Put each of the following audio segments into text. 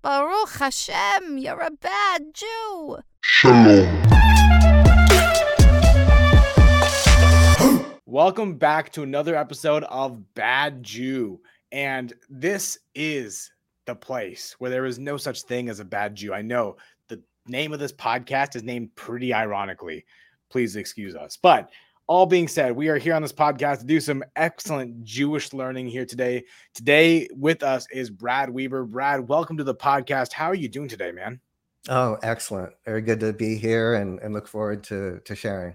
Baruch Hashem, you're a bad Jew. Shalom. Welcome back to another episode of Bad Jew. And this is the place where there is no such thing as a bad Jew. I know the name of this podcast is named pretty ironically. Please excuse us. But all being said, we are here on this podcast to do some excellent Jewish learning here today. Today with us is Brad Weber. Brad, welcome to the podcast. How are you doing today, man? Oh, excellent. Very good to be here and, and look forward to, to sharing.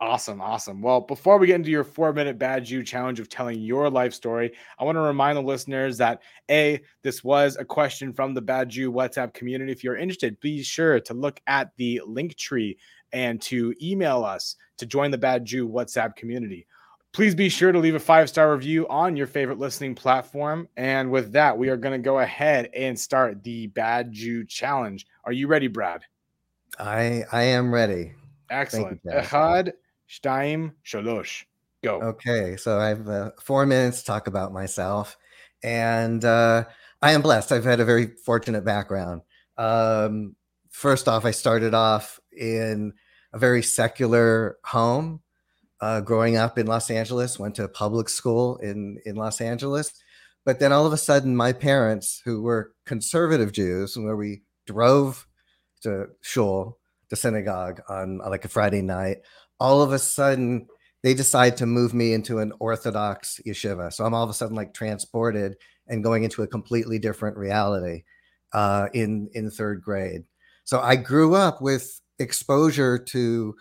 Awesome, awesome. Well, before we get into your four minute bad Jew challenge of telling your life story, I want to remind the listeners that A, this was a question from the Bad Jew WhatsApp community. If you're interested, be sure to look at the link tree and to email us to join the Bad Jew WhatsApp community. Please be sure to leave a five star review on your favorite listening platform. And with that, we are going to go ahead and start the Bad Jew challenge. Are you ready, Brad? I I am ready. Excellent. Echad, Shtaim, Shalosh. Go. Okay, so I have uh, four minutes to talk about myself, and uh, I am blessed. I've had a very fortunate background. Um, first off, I started off in a very secular home. Uh, growing up in Los Angeles, went to public school in in Los Angeles, but then all of a sudden, my parents, who were conservative Jews, and where we drove to shul, the synagogue on like a Friday night, all of a sudden they decide to move me into an Orthodox yeshiva. So I'm all of a sudden like transported and going into a completely different reality uh, in in third grade. So I grew up with exposure to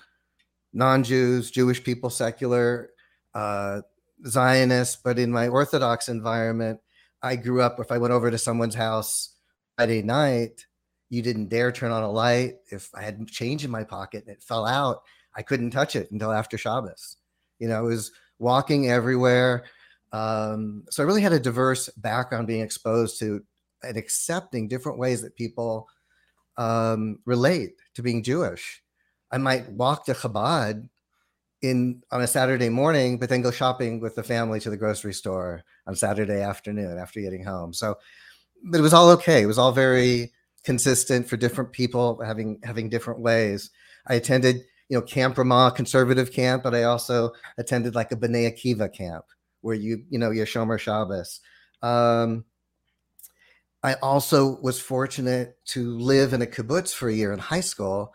non-Jews, Jewish people, secular, uh, Zionists, but in my Orthodox environment, I grew up. If I went over to someone's house Friday night, you didn't dare turn on a light. If I had change in my pocket and it fell out, I couldn't touch it until after Shabbos. You know, I was walking everywhere. Um, so I really had a diverse background being exposed to and accepting different ways that people um, relate to being Jewish. I might walk to Chabad in on a Saturday morning, but then go shopping with the family to the grocery store on Saturday afternoon after getting home. So, but it was all okay. It was all very consistent for different people having having different ways. I attended, you know, Camp Ramah conservative camp, but I also attended like a B'nai Akiva camp where you, you know, you're Shomer Shabbos. Um, I also was fortunate to live in a kibbutz for a year in high school,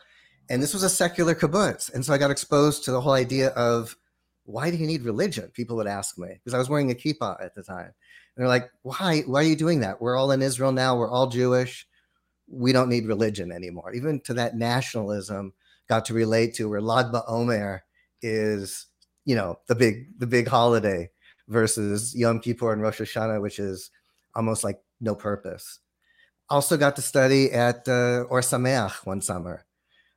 and this was a secular kibbutz, and so I got exposed to the whole idea of why do you need religion? People would ask me because I was wearing a kippah at the time, and they're like, "Why? Why are you doing that? We're all in Israel now. We're all Jewish. We don't need religion anymore." Even to that nationalism, got to relate to where Lag BaOmer is, you know, the big the big holiday versus Yom Kippur and Rosh Hashanah, which is almost like no purpose. Also got to study at uh, Or Sameach one summer,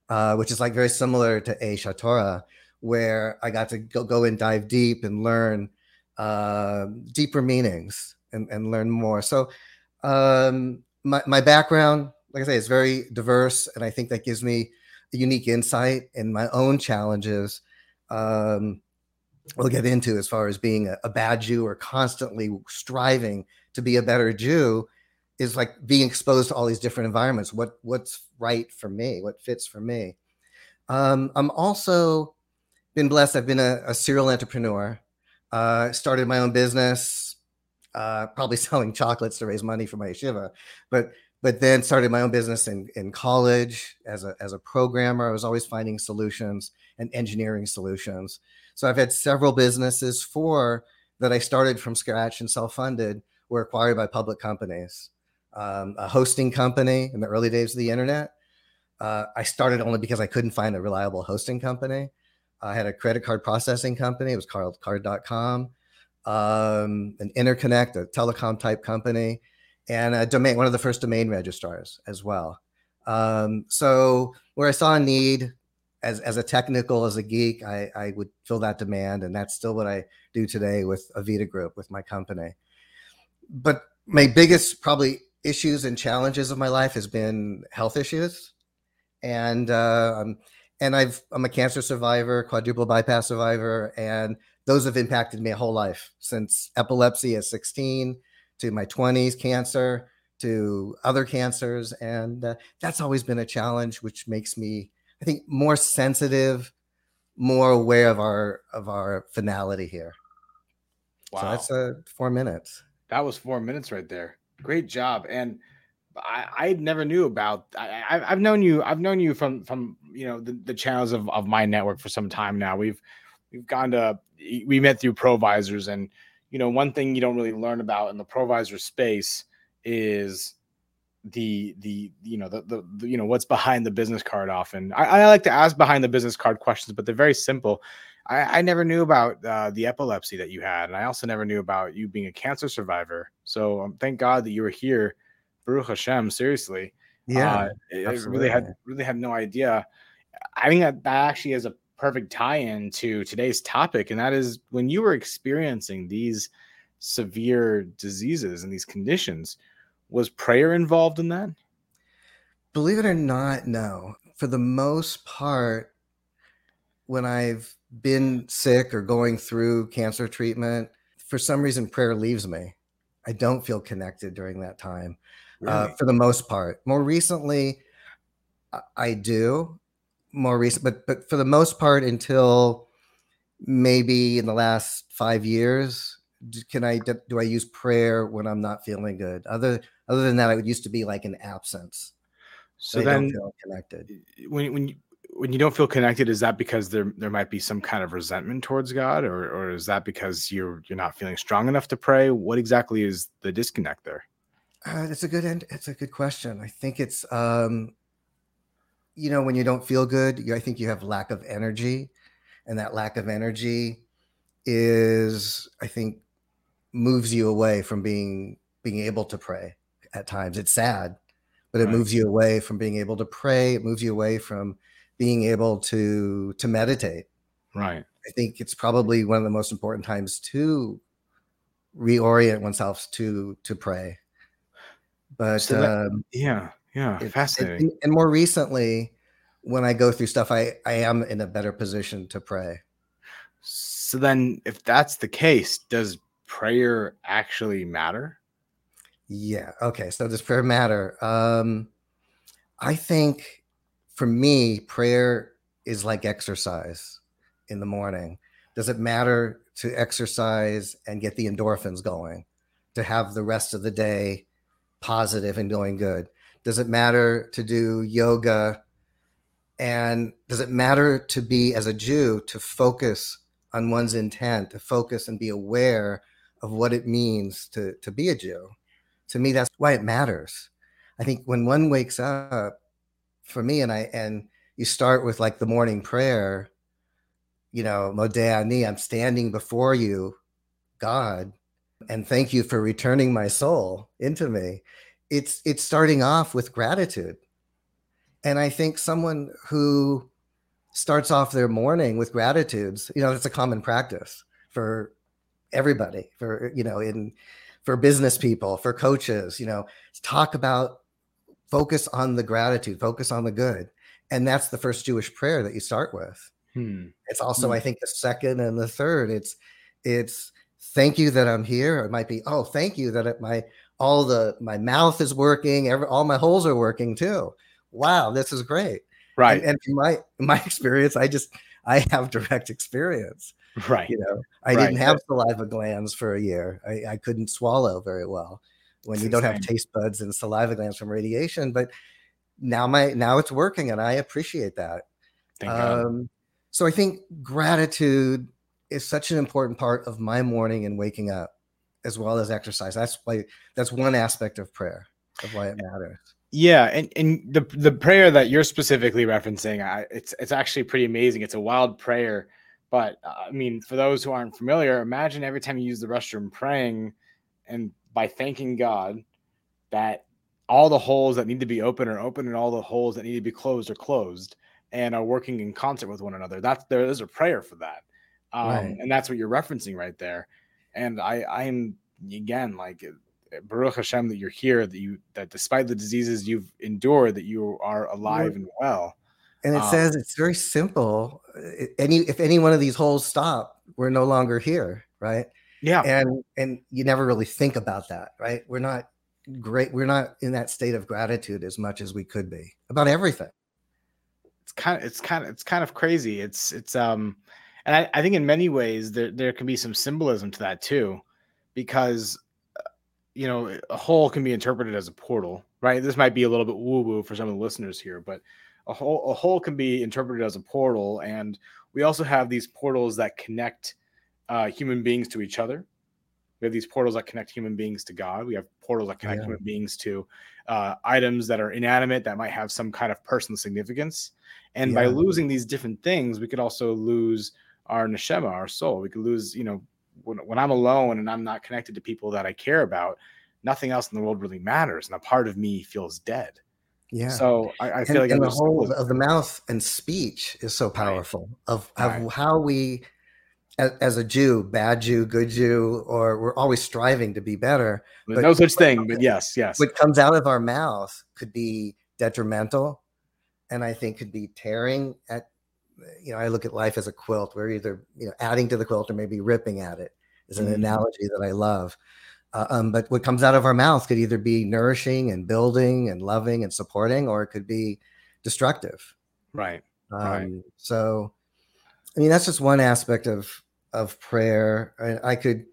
uh, which is like very similar to Aish HaTorah, where I got to go, go and dive deep and learn uh, deeper meanings and, and learn more. So um, my, my background, like I say, is very diverse, and I think that gives me a unique insight in my own challenges. Um, we'll get into as far as being a, a bad Jew or constantly striving to be a better Jew is like being exposed to all these different environments. What what's right for me? What fits for me? Um, I'm also been blessed. I've been a, a serial entrepreneur. Uh, started my own business, uh, probably selling chocolates to raise money for my yeshiva, but but then started my own business in, in college as a as a programmer. I was always finding solutions and engineering solutions. So I've had several businesses, four that I started from scratch and self funded were acquired by public companies. Um, a hosting company in the early days of the internet. Uh, I started only because I couldn't find a reliable hosting company. I had a credit card processing company. It was called card.com, um, an interconnect, a telecom type company, and a domain, one of the first domain registrars as well. Um, so where I saw a need as, as a technical, as a geek, I, I would fill that demand. And that's still what I do today with Avita Group, with my company but my biggest probably issues and challenges of my life has been health issues, and uh, and I've I'm a cancer survivor, quadruple bypass survivor, and those have impacted me a whole life since epilepsy at 16 to my 20s, cancer to other cancers, and uh, that's always been a challenge, which makes me, I think, more sensitive, more aware of our of our finality here. Wow, so that's uh, four minutes. That was four minutes right there. Great job, and I, I never knew about. I, I've known you. I've known you from from you know the, the channels of, of my network for some time now. We've we've gone to we met through ProVisors, and you know one thing you don't really learn about in the ProVisor space is the the you know the, the, the you know what's behind the business card. Often I, I, like to ask behind the business card questions, but they're very simple. I, I never knew about uh, the epilepsy that you had, and I also never knew about you being a cancer survivor. So um, thank God that you were here Baruch Hashem, seriously. Yeah, uh, I really had really had no idea. I think that that actually is a perfect tie-in to today's topic, and that is when you were experiencing these severe diseases and these conditions, was prayer involved in that? Believe it or not, no. For the most part, when I've been sick or going through cancer treatment, for some reason prayer leaves me. I don't feel connected during that time. Uh, really? uh, for the most part. More recently, I do more recent, but but for the most part, until maybe in the last five years, can I do I use prayer when I'm not feeling good? Other other than that, it used to be like an absence. So then, connected. When when you, when you don't feel connected, is that because there there might be some kind of resentment towards God, or or is that because you're you're not feeling strong enough to pray? What exactly is the disconnect there? Uh, it's a good end. It's a good question. I think it's, um, you know, when you don't feel good, I think you have lack of energy, and that lack of energy is, I think, moves you away from being being able to pray. At times, it's sad, but it right. moves you away from being able to pray. It moves you away from being able to to meditate. Right. I think it's probably one of the most important times to reorient oneself to to pray but so that, um, yeah, yeah, it, fascinating. It, and more recently, when I go through stuff, I I am in a better position to pray. So then, if that's the case, does prayer actually matter? Yeah. Okay. So does prayer matter? Um, I think for me, prayer is like exercise in the morning. Does it matter to exercise and get the endorphins going, to have the rest of the day positive and doing good? Does it matter to do yoga? And does it matter to be, as a Jew, to focus on one's intent, to focus and be aware of what it means to, to be a Jew? To me, that's why it matters. I think when one wakes up, for me, and I and you start with like the morning prayer, you know, Modeh Ani, I'm standing before you, God, and thank you for returning my soul into me. It's it's starting off with gratitude. And i think someone who starts off their morning with gratitudes you know that's a common practice for everybody for you know in for business people for coaches you know talk about focus on the gratitude focus on the good and that's the first jewish prayer that you start with hmm. it's also hmm. i think the second and the third it's it's thank you that I'm here. It might be, oh, thank you that it, my all the my mouth is working, every, all my holes are working too. Wow, this is great. Right. And, and my my experience, I just I have direct experience. Right. You know, I right. didn't have saliva glands for a year. I, I couldn't swallow very well when it's you don't have taste buds and saliva glands from radiation. But now my now it's working, and I appreciate that. Thank um, so I think gratitude is such an important part of my morning and waking up as well as exercise that's why that's one aspect of prayer of why it matters yeah and, and the the prayer that you're specifically referencing I, it's it's actually pretty amazing it's a wild prayer but uh, i mean for those who aren't familiar imagine every time you use the restroom praying and by thanking god that all the holes that need to be open are open and all the holes that need to be closed are closed and are working in concert with one another that's there is a prayer for that um, right. and that's what you're referencing right there. And I, I'm again like Baruch Hashem that you're here, that you that despite the diseases you've endured, that you are alive and well. And it um, says it's very simple. Any if any one of these holes stop, we're no longer here, right? Yeah. And and you never really think about that, right? We're not great we're not in that state of gratitude as much as we could be about everything it's kind of it's kind of it's kind of crazy it's it's um and I, I think in many ways there, there can be some symbolism to that too because uh, you know a hole can be interpreted as a portal right this might be a little bit woo woo for some of the listeners here but a hole a hole can be interpreted as a portal and we also have these portals that connect uh, human beings to each other we have these portals that connect human beings to God. We have portals that connect yeah. human beings to uh, items that are inanimate that might have some kind of personal significance. And yeah. by losing these different things, we could also lose our neshama, our soul. We could lose, you know, when, when I'm alone and I'm not connected to people that I care about, nothing else in the world really matters. And a part of me feels dead. Yeah. So I, I feel and, like and the whole of the mouth and speech is so powerful right. of, of right. how we as, as, a Jew, bad Jew, good Jew, or we're always striving to be better. But no such thing. But yes, yes. What comes out of our mouth could be detrimental, and I think could be tearing at. You know, I look at life as a quilt. We're either you know adding to the quilt or maybe ripping at it. Is an mm-hmm. analogy that I love. Uh, um, but what comes out of our mouth could either be nourishing and building and loving and supporting, or it could be destructive. Right. Um, right. So, I mean, that's just one aspect of of prayer. I, I could,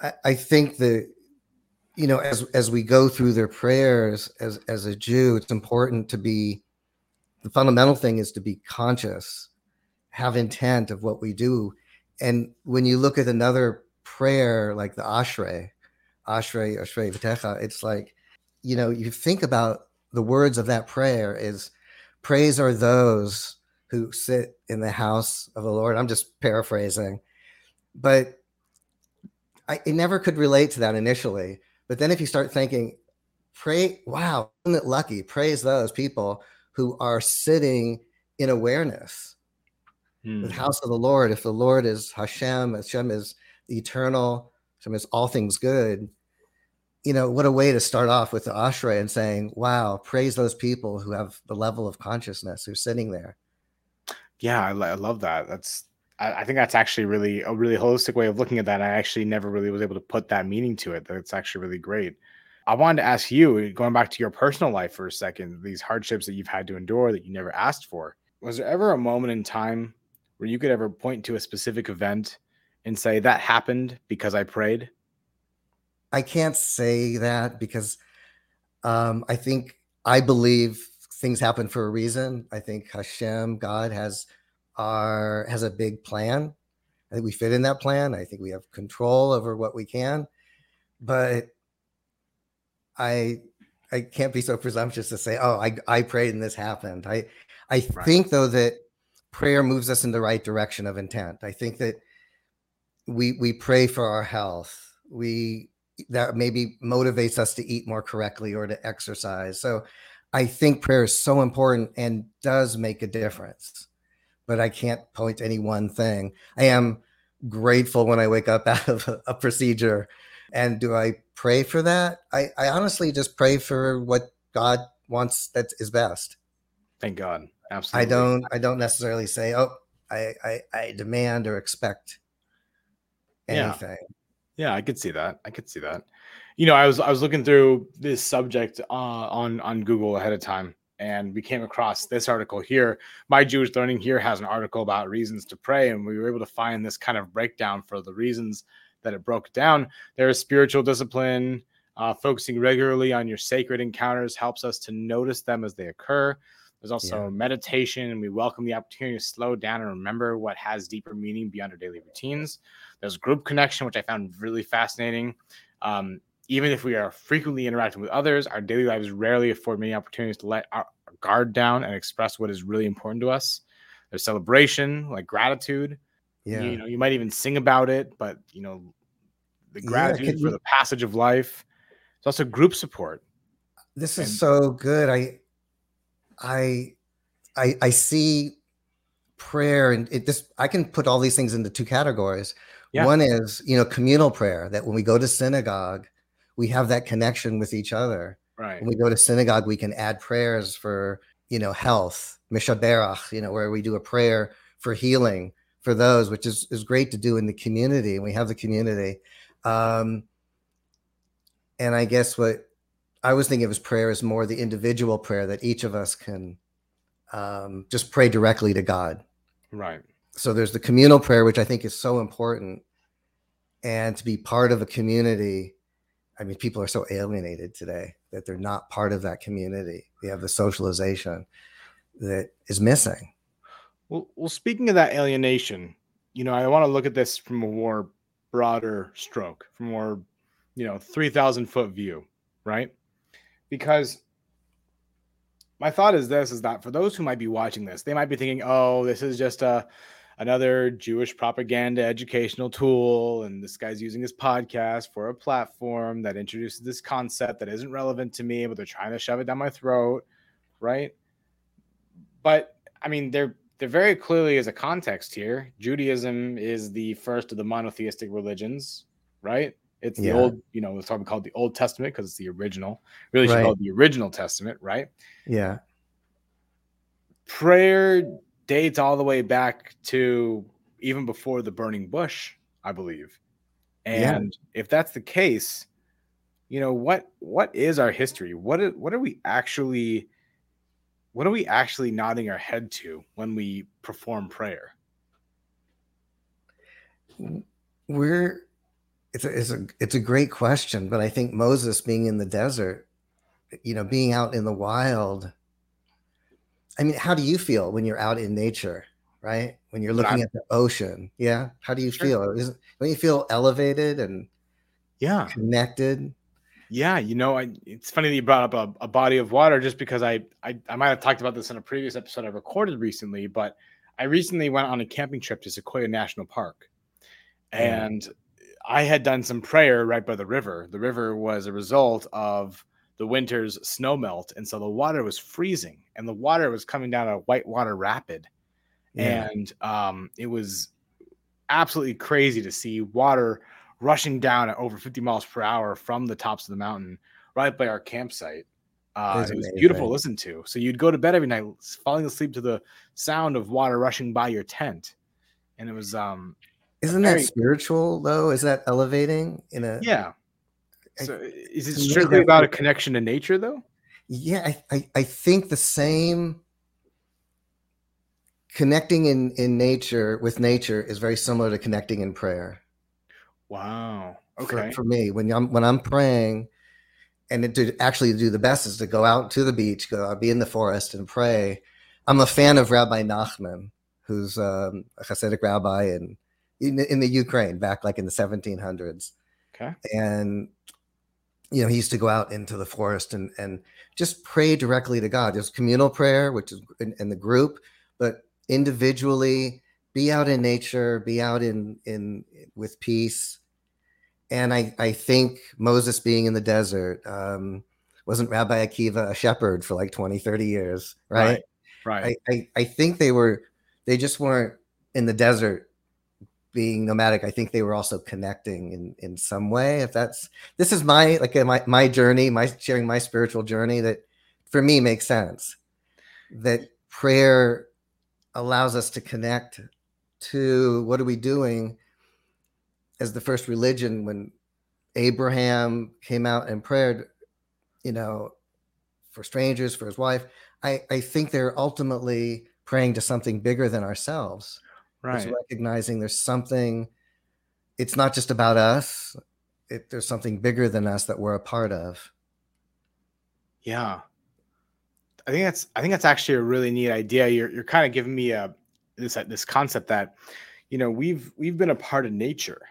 I, I think that you know, as as we go through their prayers as as a Jew, it's important to be. The fundamental thing is to be conscious, have intent of what we do, and when you look at another prayer like the Ashrei, Ashrei Ashrei V'techa, it's like, you know, you think about the words of that prayer is, praise are those who sit in the house of the Lord. I'm just paraphrasing but I it never could relate to that initially. But then if you start thinking, pray, wow, isn't it lucky? Praise those people who are sitting in awareness. Hmm. The house of the Lord, if the Lord is Hashem, Hashem is eternal, Hashem is all things good. You know, what a way to start off with the Ashrei and saying, wow, praise those people who have the level of consciousness who's sitting there. Yeah, I, I love that. That's I, I, think that's actually really a really holistic way of looking at that. I actually never really was able to put that meaning to it. That's actually really great. I wanted to ask you, going back to your personal life for a second, these hardships that you've had to endure that you never asked for. Was there ever a moment in time where you could ever point to a specific event and say that happened because I prayed? I can't say that because um, I think I believe things happen for a reason. I think Hashem, God, has are has a big plan. I think we fit in that plan. I think we have control over what we can, but I I can't be so presumptuous to say, oh, I I prayed and this happened. I I right. think though that prayer moves us in the right direction of intent. I think that we we pray for our health. We that maybe motivates us to eat more correctly or to exercise. So I think prayer is so important and does make a difference but I can't point to any one thing. I am grateful when I wake up out of a, a procedure. And do I pray for that? I, I honestly just pray for what God wants that is best. Thank God. Absolutely. I don't I don't necessarily say, oh, I I, I demand or expect anything. Yeah. yeah, I could see that. I could see that. You know, I was I was looking through this subject uh, on on Google ahead of time, and we came across this article here. My Jewish Learning here has an article about reasons to pray, and we were able to find this kind of breakdown for the reasons that it broke down. There is spiritual discipline, uh, focusing regularly on your sacred encounters helps us to notice them as they occur. There's also yeah. meditation, and we welcome the opportunity to slow down and remember what has deeper meaning beyond our daily routines. There's group connection, which I found really fascinating. Um, even if we are frequently interacting with others, our daily lives rarely afford many opportunities to let our guard down and express what is really important to us. There's celebration, like gratitude. Yeah. You, know, you might even sing about it, but you know, the gratitude yeah, for you... the passage of life. It's also group support. This is and... so good. I I I I see prayer and it this I can put all these things into two categories. Yeah. One is, you know, communal prayer that when we go to synagogue, we have that connection with each other. Right. When we go to synagogue, we can add prayers for, you know, health, mishaberach, you know, where we do a prayer for healing for those, which is, is great to do in the community. And we have the community. Um, and I guess what I was thinking of as prayer is more the individual prayer that each of us can um, just pray directly to God. Right. So there's the communal prayer, which I think is so important, and to be part of a community. I mean, people are so alienated today that they're not part of that community. They have the socialization that is missing. Well, well, speaking of that alienation, you know, I want to look at this from a more broader stroke, from more, you know, 3,000 foot view, right? Because my thought is this is that for those who might be watching this, they might be thinking, oh, this is just a another Jewish propaganda educational tool, and this guy's using his podcast for a platform that introduces this concept that isn't relevant to me, but they're trying to shove it down my throat, right? But I mean, there there very clearly is a context here. Judaism is the first of the monotheistic religions, right? It's the Yeah. old, you know, it's probably called the Old Testament because it's the original. Really should Right. call it the original Testament, right? Yeah. prayer dates all the way back to even before the burning bush i believe Yeah. and if that's the case you know what what is our history what are, what are we actually what are we actually nodding our head to when we perform prayer We're it's a, it's a it's a great question, but I think Moses being in the desert, you know, being out in the wild. I mean, how do you feel when you're out in nature, right? When you're looking at the ocean, yeah. How do you Sure. feel? Is don't you feel elevated and yeah connected? Yeah, you know, I, it's funny that you brought up a, a body of water just because I, I I might have talked about this in a previous episode I recorded recently, but I recently went on a camping trip to Sequoia National Park. Yeah. And I had done some prayer right by the river. The river was a result of the winter's snow melt, and so the water was freezing, and the water was coming down a whitewater rapid Yeah. and um, it was absolutely crazy to see water rushing down at over 50 miles per hour from the tops of the mountain right by our campsite. Uh, it was beautiful to listen to. So you'd go to bed every night, falling asleep to the sound of water rushing by your tent, and it was um Isn't that spiritual though? Is that elevating in a yeah. So is it strictly about a connection to nature though? Yeah, I, I, I think the same connecting in, in nature with nature is very similar to connecting in prayer. Wow. For- Okay. For, me, when I'm when I'm praying, and it, to actually do the best is to go out to the beach, go out, be in the forest and pray. I'm a fan of Rabbi Nachman, who's um, a Hasidic rabbi in, in in the Ukraine back like in the 1700s okay. and you know he used to go out into the forest and and just pray directly to god. There's communal prayer which is in, in the group but individually be out in nature be out in in with peace. And i i think moses being in the desert um wasn't rabbi akiva a shepherd for like 20 30 years right, Right. I, I i think they were they just weren't in the desert being nomadic i think they were also connecting in in some way if that's this is my like uh, my my journey my sharing my spiritual journey that for me makes sense. That prayer allows us to connect to what are we doing as the first religion when abraham came out and prayed you know for strangers for his wife? I i think they're ultimately praying to something bigger than ourselves it's right. recognizing there's something it's not just about us it, there's something bigger than us that we're a part of Yeah. I think that's I think that's actually a really neat idea. You're you're kind of giving me a this uh, this concept that you know we've we've been a part of nature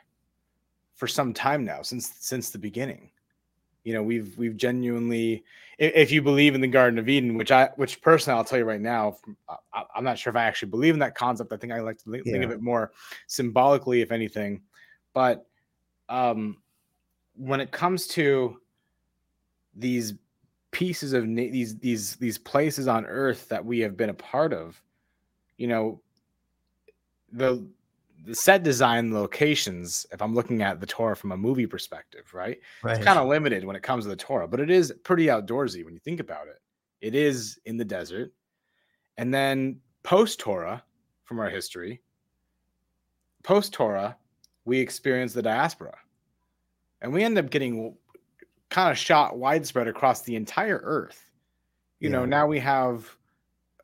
for some time now since since the beginning. You know we've we've genuinely if you believe in the Garden of Eden, which I which personally I'll tell you right now, I'm not sure if I actually believe in that concept. I think I like to think think of it more symbolically, if anything. But um, when it comes to these pieces of na- these these these places on earth that we have been a part of you know the the set design locations if i'm looking at the torah from a movie perspective right right it's kind of limited when it comes to the torah but it is pretty outdoorsy when you think about it. It is in the desert. And then post torah from our history post torah we experience the diaspora. And we end up getting kind of shot widespread across the entire earth. You know, now we have,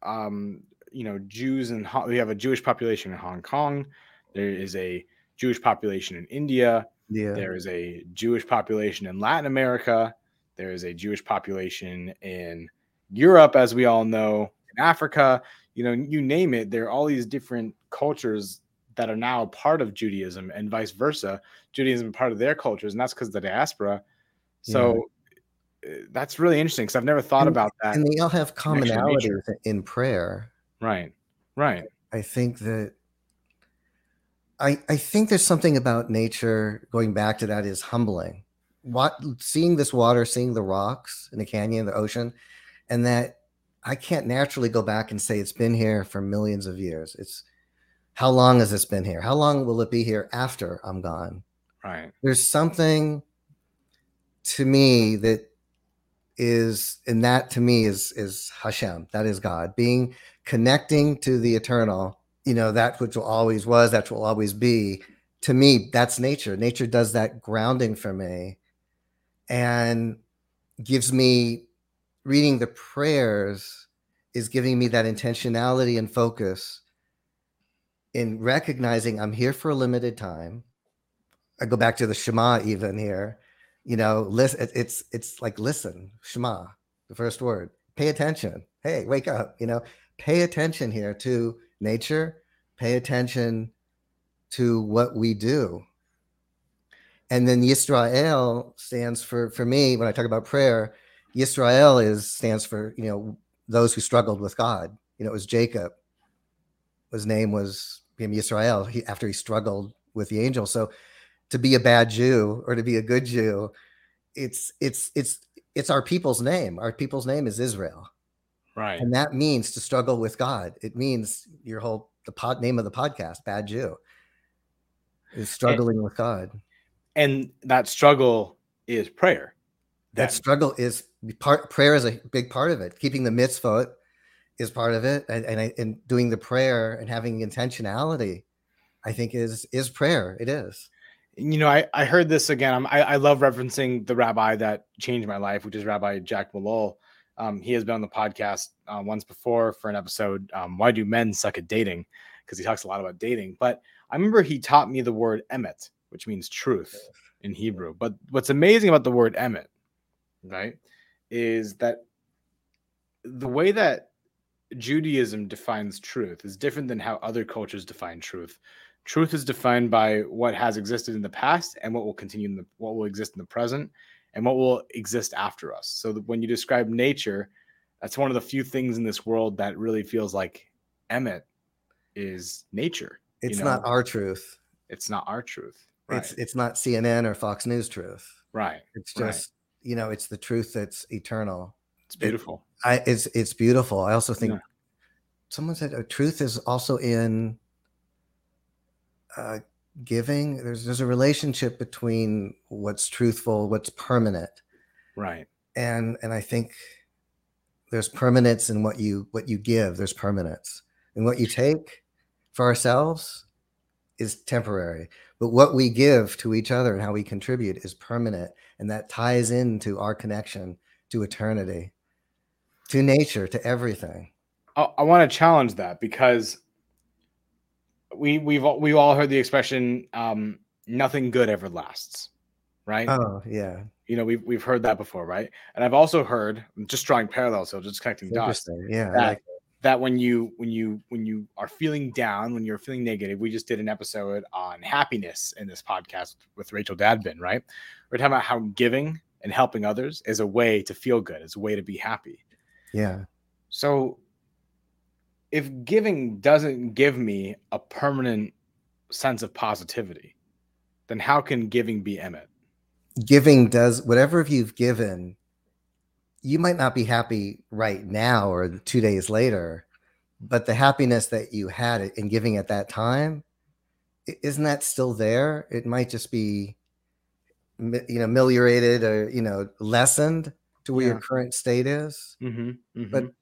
um, you know, Jews and we have a Jewish population in Hong Kong. There is a Jewish population in India. Yeah. There is a Jewish population in Latin America. There is a Jewish population in Europe, as we all know, in Africa. You know, you name it. There are all these different cultures that are now part of Judaism, and vice versa. Judaism is part of their cultures, and that's because of the diaspora. So uh, that's really interesting because I've never thought And- about that. and they all have connection to nature. commonalities in prayer. right, right, I think that I I think there's something about nature going back to that is humbling. What seeing this water, seeing the rocks in the canyon, the ocean, and that I can't naturally go back and say it's been here for millions of years. It's how long has this been here? How long will it be here after I'm gone? right. There's something to me that is and that to me is is Hashem. That is God. Being connecting to the eternal, you know, that which always was, that will always be. To me, that's nature. Nature does that grounding for me and gives me reading the prayers is giving me that intentionality and focus in recognizing I'm here for a limited time. I go back to the Shema even here. You know, listen. It's it's like listen, Shema, the first word. Pay attention. Hey, wake up. You know, pay attention here to nature. Pay attention to what we do. And then Yisrael stands for for me when I talk about prayer. Yisrael is stands for you know those who struggled with God. You know, it was Jacob. His name was him Yisrael. He after he struggled with the angel. So to be a bad Jew or to be a good Jew, it's it's it's it's our people's name. Our people's name is Israel, Right. and that means to struggle with God. It means your whole the pod name of the podcast, Bad Jew, is struggling with God. And that struggle is prayer. That Then. struggle is part. Prayer is a big part of it. Keeping the mitzvot is part of it, and and, and doing the prayer and having intentionality, I think is is prayer. It is. you know, I, I heard this again. I, I love referencing the rabbi that changed my life, which is Rabbi Jack Malol. Um, he has been on the podcast uh, once before for an episode. Um, Why do men suck at dating? Because he talks a lot about dating. But I remember he taught me the word emet, which means truth in Hebrew. But what's amazing about the word emet, right, is that the way that Judaism defines truth is different than how other cultures define truth. Truth is defined by what has existed in the past and what will continue in the what will exist in the present and what will exist after us. So when you describe nature, that's one of the few things in this world that really feels like emet is nature. you It's know? not our truth. It's not our truth. Right. It's it's not CNN or Fox News truth. right. It's Right. just you know, it's the truth that's eternal. It's beautiful. I it's it's beautiful. I also think Yeah. someone said truth is also in uh, giving. There's there's a relationship between what's truthful, what's permanent, right. and and I think there's permanence in what you what you give. There's permanence, and what you take for ourselves is temporary. But what we give to each other and how we contribute is permanent, and that ties into our connection to eternity, to nature, to everything. I, I want to challenge that because we we've all, we've all heard the expression um, "nothing good ever lasts," right? Oh yeah, you know, we've we've heard that before, right? And I've also heard, I'm just drawing parallels, so just connecting dots. Yeah, that, like that when you when you when you are feeling down, when you're feeling negative, we just did an episode on happiness in this podcast with Rachel Dadbin, right? We're talking about how giving and helping others is a way to feel good, is a way to be happy. yeah. So if giving doesn't give me a permanent sense of positivity, then how can giving be emet? Giving does whatever If you've given. You might not be happy right now or two days later, but the happiness that you had in giving at that time, isn't that still there? It might just be, you know, ameliorated or you know lessened to where Yeah. your current state is. Mm-hmm, But the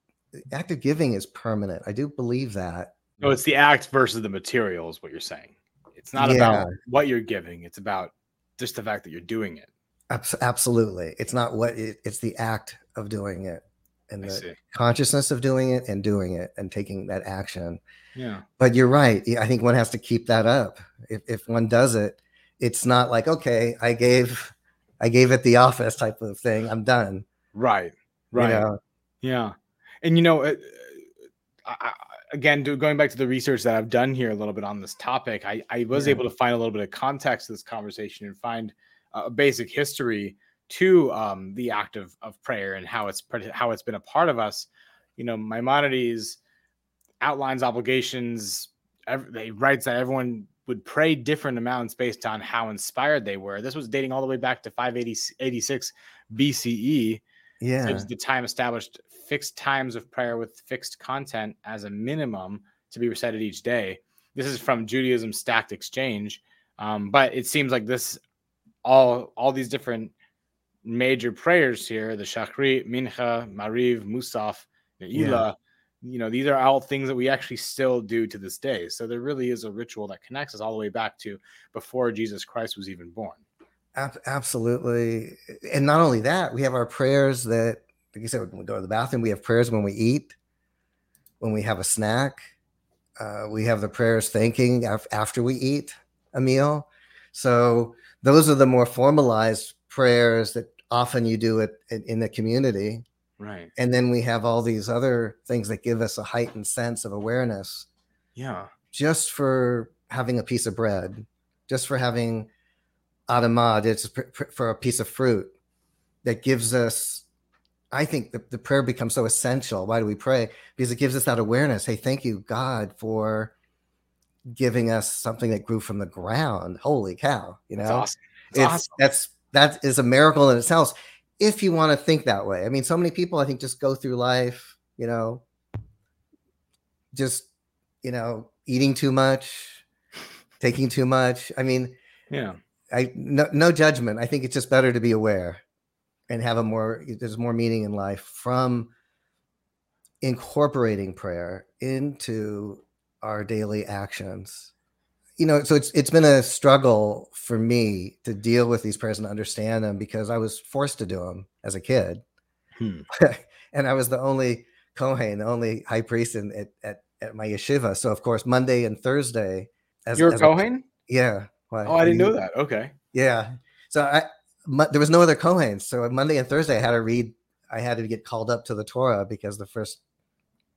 act of giving is permanent. I do believe that. No, it's the act versus the material, is what you're saying. It's not Yeah. about what you're giving, it's about just the fact that you're doing it. Abs- absolutely. It's not what it, it's the act of doing it and the consciousness of doing it and doing it and taking that action. Yeah. But you're right. I think one has to keep that up. If, if one does it, it's not like, okay, I gave, I gave it the office type of thing. I'm done. Right. You Right. know? Yeah, and you know, uh, I, I, again, going back to the research that I've done here a little bit on this topic, I, I was Yeah. able to find a little bit of context to this conversation and find uh, a basic history to um, the act of, of prayer and how it's how it's been a part of us. You know, Maimonides outlines obligations. ev- They writes that everyone would pray different amounts based on how inspired they were. This was dating all the way back to 586 BCE. Yeah. Gives the time established fixed times of prayer with fixed content as a minimum to be recited each day. This is from Judaism Stack Exchange, um, but it seems like this all all these different major prayers here: the Shachrit, Mincha, Mariv, Musaf, Ne'ilah. You know, these are all things that we actually still do to this day. So there really is a ritual that connects us all the way back to before Jesus Christ was even born. Ab- absolutely. And not only that, we have our prayers that, like you said, when we go to the bathroom, we have prayers when we eat, when we have a snack. Uh, we have the prayers thanking af- after we eat a meal. So those are the more formalized prayers that often you do it in the community. Right. And then we have all these other things that give us a heightened sense of awareness Yeah. just for having a piece of bread, just for having adamah, it's for a piece of fruit that gives us. I think the, the prayer becomes so essential. Why do we pray? Because it gives us that awareness. Hey, thank you, God, for giving us something that grew from the ground. Holy cow! You know, That's awesome. That's it's awesome. that's that is a miracle in itself if you want to think that way i mean so many people i think just go through life you know just you know eating too much taking too much i mean Yeah. I no, no judgment. I think it's just better to be aware and have a more there's more meaning in life from incorporating prayer into our daily actions. You know so it's it's been a struggle for me to deal with these prayers and understand them because i was forced to do them as a kid. Hmm. and i was the only kohen the only high priest in at, at, at my yeshiva. So of course monday and thursday as, You're a as Kohen? yeah Oh, I didn't know that. Okay. yeah. So I Mo- there was no other Kohens. So Monday and Thursday I had to read. I had to get called up to the Torah because the first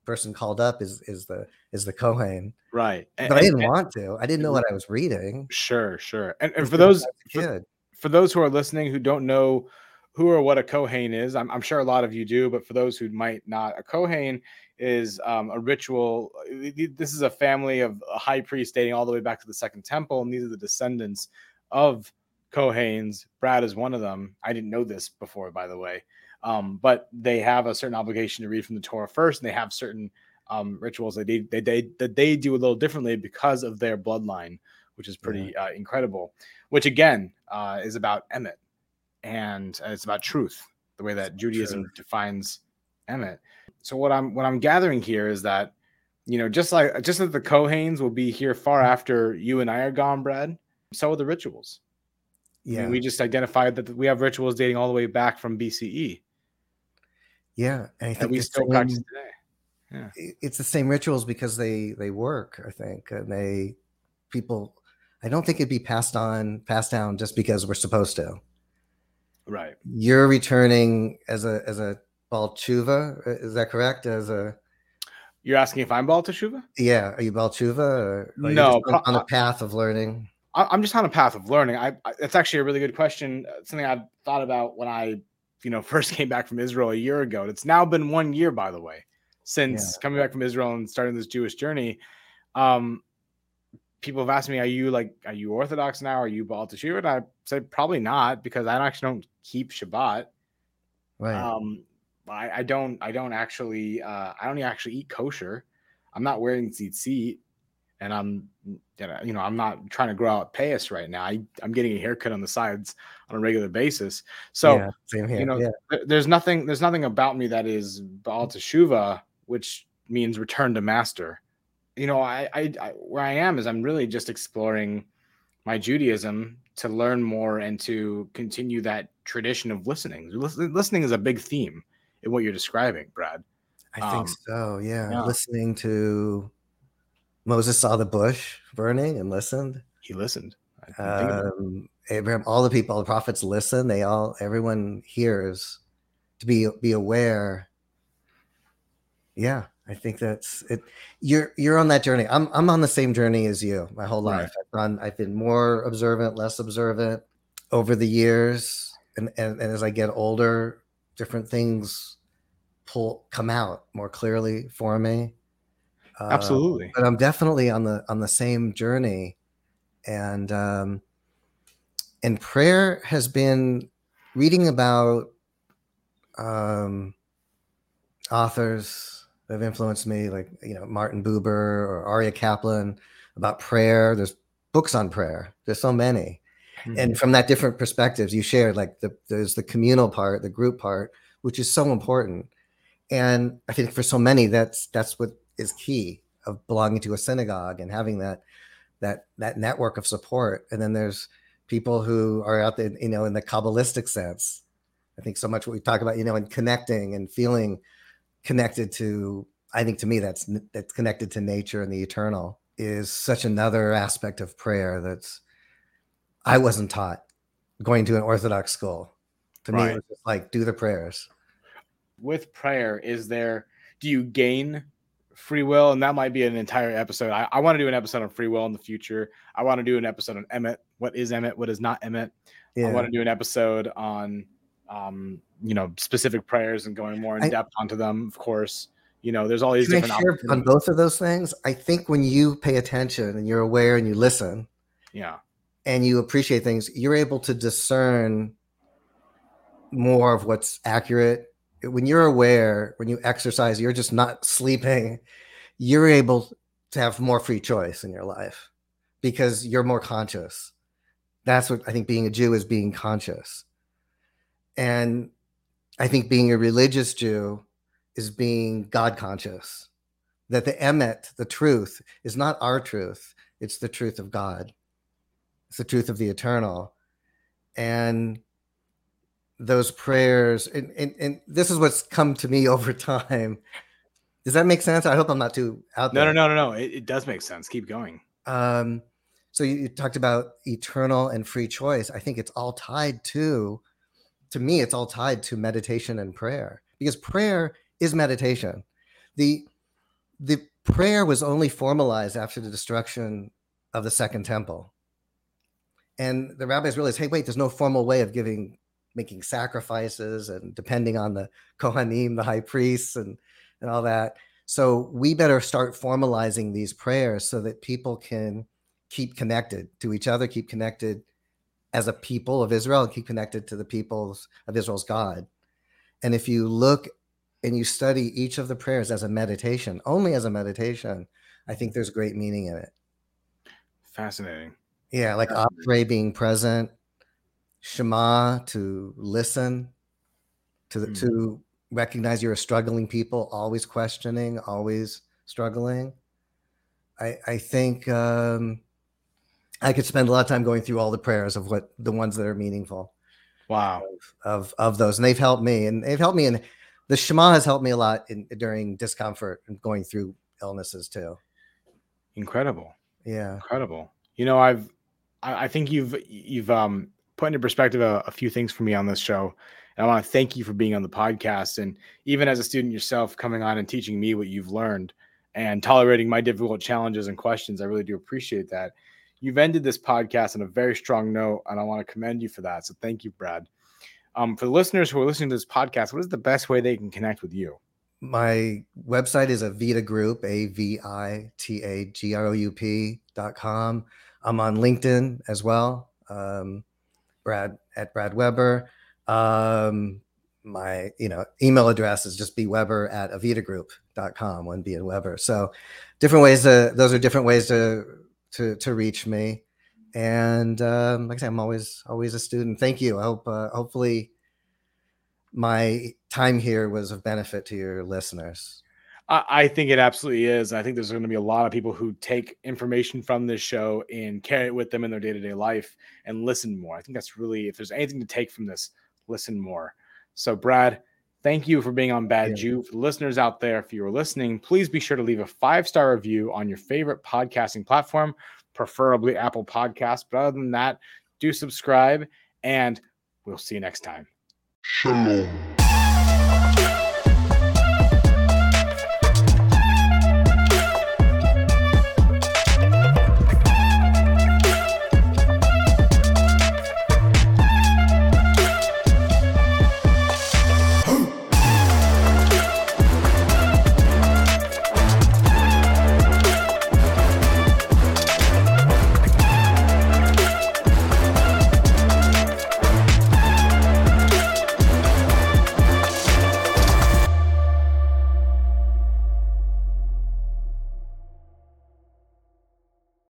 person called up is is the is the Kohen. Right. And- But I didn't and- want to. I didn't know what I was reading. Sure, sure. And, and for those I was a for, for those who are listening who don't know who or what a Kohen is, I'm, I'm sure a lot of you do, but for those who might not, a Kohen is um, a ritual. uh, This is a family of a high priest dating all the way back to the Second Temple, and these are the descendants of Kohens. Brad is one of them. I didn't know this before, by the way. Um, but they have a certain obligation to read from the Torah first, and they have certain um, rituals that they, they, they that they do a little differently because of their bloodline, which is pretty uh, incredible. Which again uh, is about emet, and it's about truth, the way that Judaism defines emet. So what I'm what I'm gathering here is that you know just like just that the Kohanes will be here far mm-hmm. after you and I are gone, Brad. So are the rituals. I mean, Yeah. we just identified that we have rituals dating all the way back from BCE yeah. And I that think we still same- practice today. Yeah. it's the same rituals because they they work. I think and they people. I don't think it'd be passed on passed down just because we're supposed to. Right. You're returning as a as a Baal Teshuva, is that correct? As a You're asking if I'm Baal Teshuva? Yeah, are you you No, on, on a path of learning? I- I'm just on a path of learning. I, I that's actually a really good question. uh, Something I've thought about when I, you know, first came back from Israel a year ago. It's now been one year, by the way, since coming back from Israel and starting this Jewish journey. Um, people have asked me, "Are you like, are you Orthodox now? Are you Baal Teshuva?" And I said, probably not, because I actually don't keep Shabbat. Right. Um, I, I don't I don't actually uh, I don't actually eat kosher. I'm not wearing tzitzit, and I'm you know, I'm not trying to grow out payas right now. I I'm getting a haircut on the sides on a regular basis. So yeah, same here. you know, yeah. th- there's nothing there's nothing about me that is Baal Teshuva, which means return to master. You know, I, I I where I am is I'm really just exploring my Judaism to learn more and to continue that tradition of listening. Listening is a big theme in what you're describing, Brad. I think um, so. Yeah. yeah. Listening to Moses saw the bush burning and listened. He listened. Um, Abraham, all the people, the prophets listen. They all, everyone hears to be be aware. Yeah, I think that's it. You're you're on that journey. I'm I'm on the same journey as you. My whole life, right. I've. I've been more observant, less observant over the years, and and, and as I get older, different things pull come out more clearly for me. Uh, Absolutely. but I'm definitely on the on the same journey, and um, and prayer has been reading about um, authors that have influenced me, like you know Martin Buber or Aryeh Kaplan, about prayer. There's books on prayer. There's so many, mm-hmm. and from that different perspectives you shared, like the, there's the communal part, the group part, which is so important. And I think for so many, that's that's what is key of belonging to a synagogue and having that that that network of support. And then there's people who are out there, you know, in the Kabbalistic sense. I think so much what we talk about, you know, and connecting and feeling connected to. I think to me that's that's connected to nature and the eternal is such another aspect of prayer that's I wasn't taught going to an Orthodox school. To right. me, it was just like do the prayers. With prayer, is there do you gain free will, and that might be an entire episode. I, I want to do an episode on free will in the future. I want to do an episode on emet. What is emet? What is not emet? Yeah. I want to do an episode on, um, you know, specific prayers and going more in I, depth onto them. Of course, you know, there's all these different options on both of those things. I think when you pay attention and you're aware and you listen, yeah, and you appreciate things, you're able to discern more of what's accurate when you're aware, when you exercise, you're just not sleeping, you're able to have more free choice in your life because you're more conscious. That's what I think being a Jew is being conscious. And I think being a religious Jew is being God conscious. That the emet, the truth, is not our truth, it's the truth of God. It's the truth of the eternal. And those prayers and, and, and this is what's come to me over time does that make sense i hope i'm not too out no there. no no no no it, it does make sense keep going um so you, you, talked about eternal and free choice i think it's all tied to to me it's all tied to meditation and prayer because prayer is meditation the the prayer was only formalized after the destruction of the second temple and the rabbis realized hey wait there's no formal way of giving making sacrifices and depending on the Kohanim, the high priests, and and all that. So we better start formalizing these prayers so that people can keep connected to each other, keep connected as a people of Israel, and keep connected to the peoples of Israel's God. And if you look and you study each of the prayers as a meditation, only as a meditation, I think there's great meaning in it. Fascinating. Yeah, like Fascinating. being present, Shema to listen, to the, mm. to recognize you're a struggling people, always questioning, always struggling. I I think um, I could spend a lot of time going through all the prayers of what the ones that are meaningful. Wow, of of, of those, and they've helped me, and they've helped me, and the Shema has helped me a lot in during discomfort and going through illnesses too. Incredible. Yeah. Incredible. You know, I've I, I think you've you've um put into perspective a, a few things for me on this show. And I want to thank you for being on the podcast. And even as a student yourself, coming on and teaching me what you've learned and tolerating my difficult challenges and questions, I really do appreciate that. You've ended this podcast on a very strong note, and I want to commend you for that. So thank you, Brad. Um, for the listeners who are listening to this podcast, what is the best way they can connect with you? My website is Avita Group, A V I T A G R O U P dot com. I'm on LinkedIn as well. Um, Brad at Brad Weber. Um, my you know email address is just bweber at avitagroup.com one b and weber so different ways to those are different ways to to to reach me and um, like i say i'm always always a student thank you i hope uh, hopefully my time here was of benefit to your listeners I, I think it absolutely is. I think there's going to be a lot of people who take information from this show and carry it with them in their day to day life and listen more. I think that's really, if there's anything to take from this, listen more. So, Brad, thank you for being on Bad yeah. Jew. For the listeners out there, if you are listening, please be sure to leave a five star review on your favorite podcasting platform, preferably Apple Podcasts. But other than that, do subscribe and we'll see you next time. Shalom.